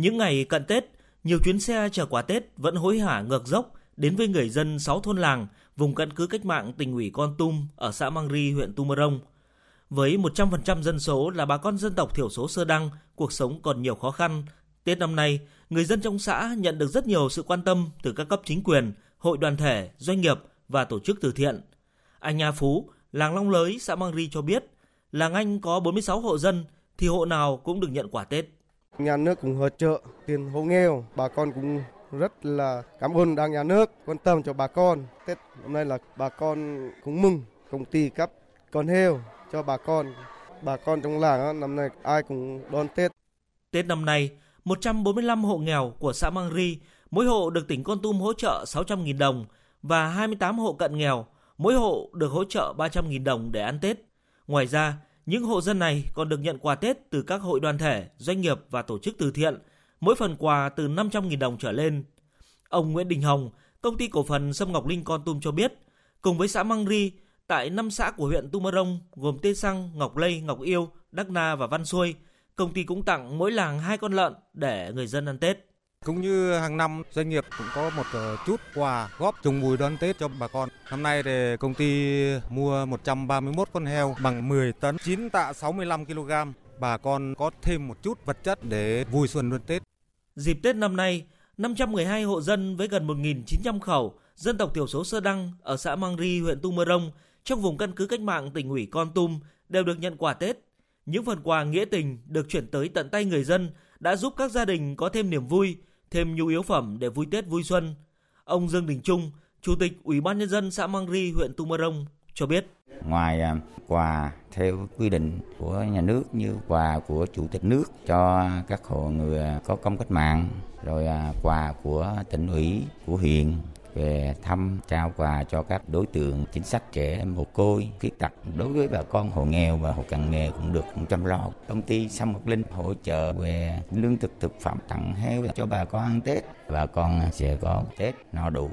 Những ngày cận Tết, nhiều chuyến xe chở quà Tết vẫn hối hả ngược dốc đến với người dân 6 thôn làng vùng căn cứ cách mạng tỉnh ủy Con Tum ở xã Mang Ri, huyện Tumorong. Với 100% dân số là bà con dân tộc thiểu số sơ đăng, cuộc sống còn nhiều khó khăn. Tết năm nay, người dân trong xã nhận được rất nhiều sự quan tâm từ các cấp chính quyền, hội đoàn thể, doanh nghiệp và tổ chức từ thiện. Anh Nha Phú, làng Long Lới, xã Mang Ri cho biết, làng anh có 46 hộ dân thì hộ nào cũng được nhận quà Tết. Nhà nước cũng hỗ trợ tiền hộ nghèo, bà con cũng rất là cảm ơn đảng nhà nước quan tâm cho bà con. Tết hôm nay là bà con cũng mừng, công ty cấp con heo cho bà con. Bà con trong làng năm nay ai cũng đón Tết. Tết năm nay, 145 hộ nghèo của xã Mang Ri, mỗi hộ được tỉnh Con Tum hỗ trợ 600.000 đồng và 28 hộ cận nghèo, mỗi hộ được hỗ trợ 300.000 đồng để ăn Tết. Ngoài ra, những hộ dân này còn được nhận quà Tết từ các hội đoàn thể, doanh nghiệp và tổ chức từ thiện, mỗi phần quà từ 500.000 đồng trở lên. Ông Nguyễn Đình Hồng, công ty cổ phần Sâm Ngọc Linh Con Tum cho biết, cùng với xã Mang Ri, tại 5 xã của huyện Tumarong gồm Tê Xăng, Ngọc Lây, Ngọc Yêu, Đắc Na và Văn Xuôi, công ty cũng tặng mỗi làng hai con lợn để người dân ăn Tết. Cũng như hàng năm doanh nghiệp cũng có một ờ, chút quà góp trùng mùi đón Tết cho bà con. Năm nay thì công ty mua 131 con heo bằng 10 tấn, 9 tạ 65 kg. Bà con có thêm một chút vật chất để vui xuân đón Tết. Dịp Tết năm nay, 512 hộ dân với gần 1.900 khẩu dân tộc thiểu số Sơ Đăng ở xã Mang Ri, huyện Tumorong trong vùng căn cứ cách mạng tỉnh ủy Con Tum đều được nhận quà Tết. Những phần quà nghĩa tình được chuyển tới tận tay người dân đã giúp các gia đình có thêm niềm vui, thêm nhu yếu phẩm để vui Tết vui xuân. Ông Dương Đình Trung, Chủ tịch Ủy ban nhân dân xã Mang Ri, huyện Tumorong cho biết. Ngoài à, quà theo quy định của nhà nước như quà của Chủ tịch nước cho các hộ người à, có công cách mạng, rồi à, quà của tỉnh ủy, của huyện về thăm trao quà cho các đối tượng chính sách trẻ mồ côi khuyết tật. Đối với bà con hộ nghèo và hộ cận nghèo cũng được chăm lo. Công ty sâm ngọc linh hỗ trợ về lương thực thực phẩm tặng heo cho bà con ăn tết. Bà con sẽ có tết no đủ.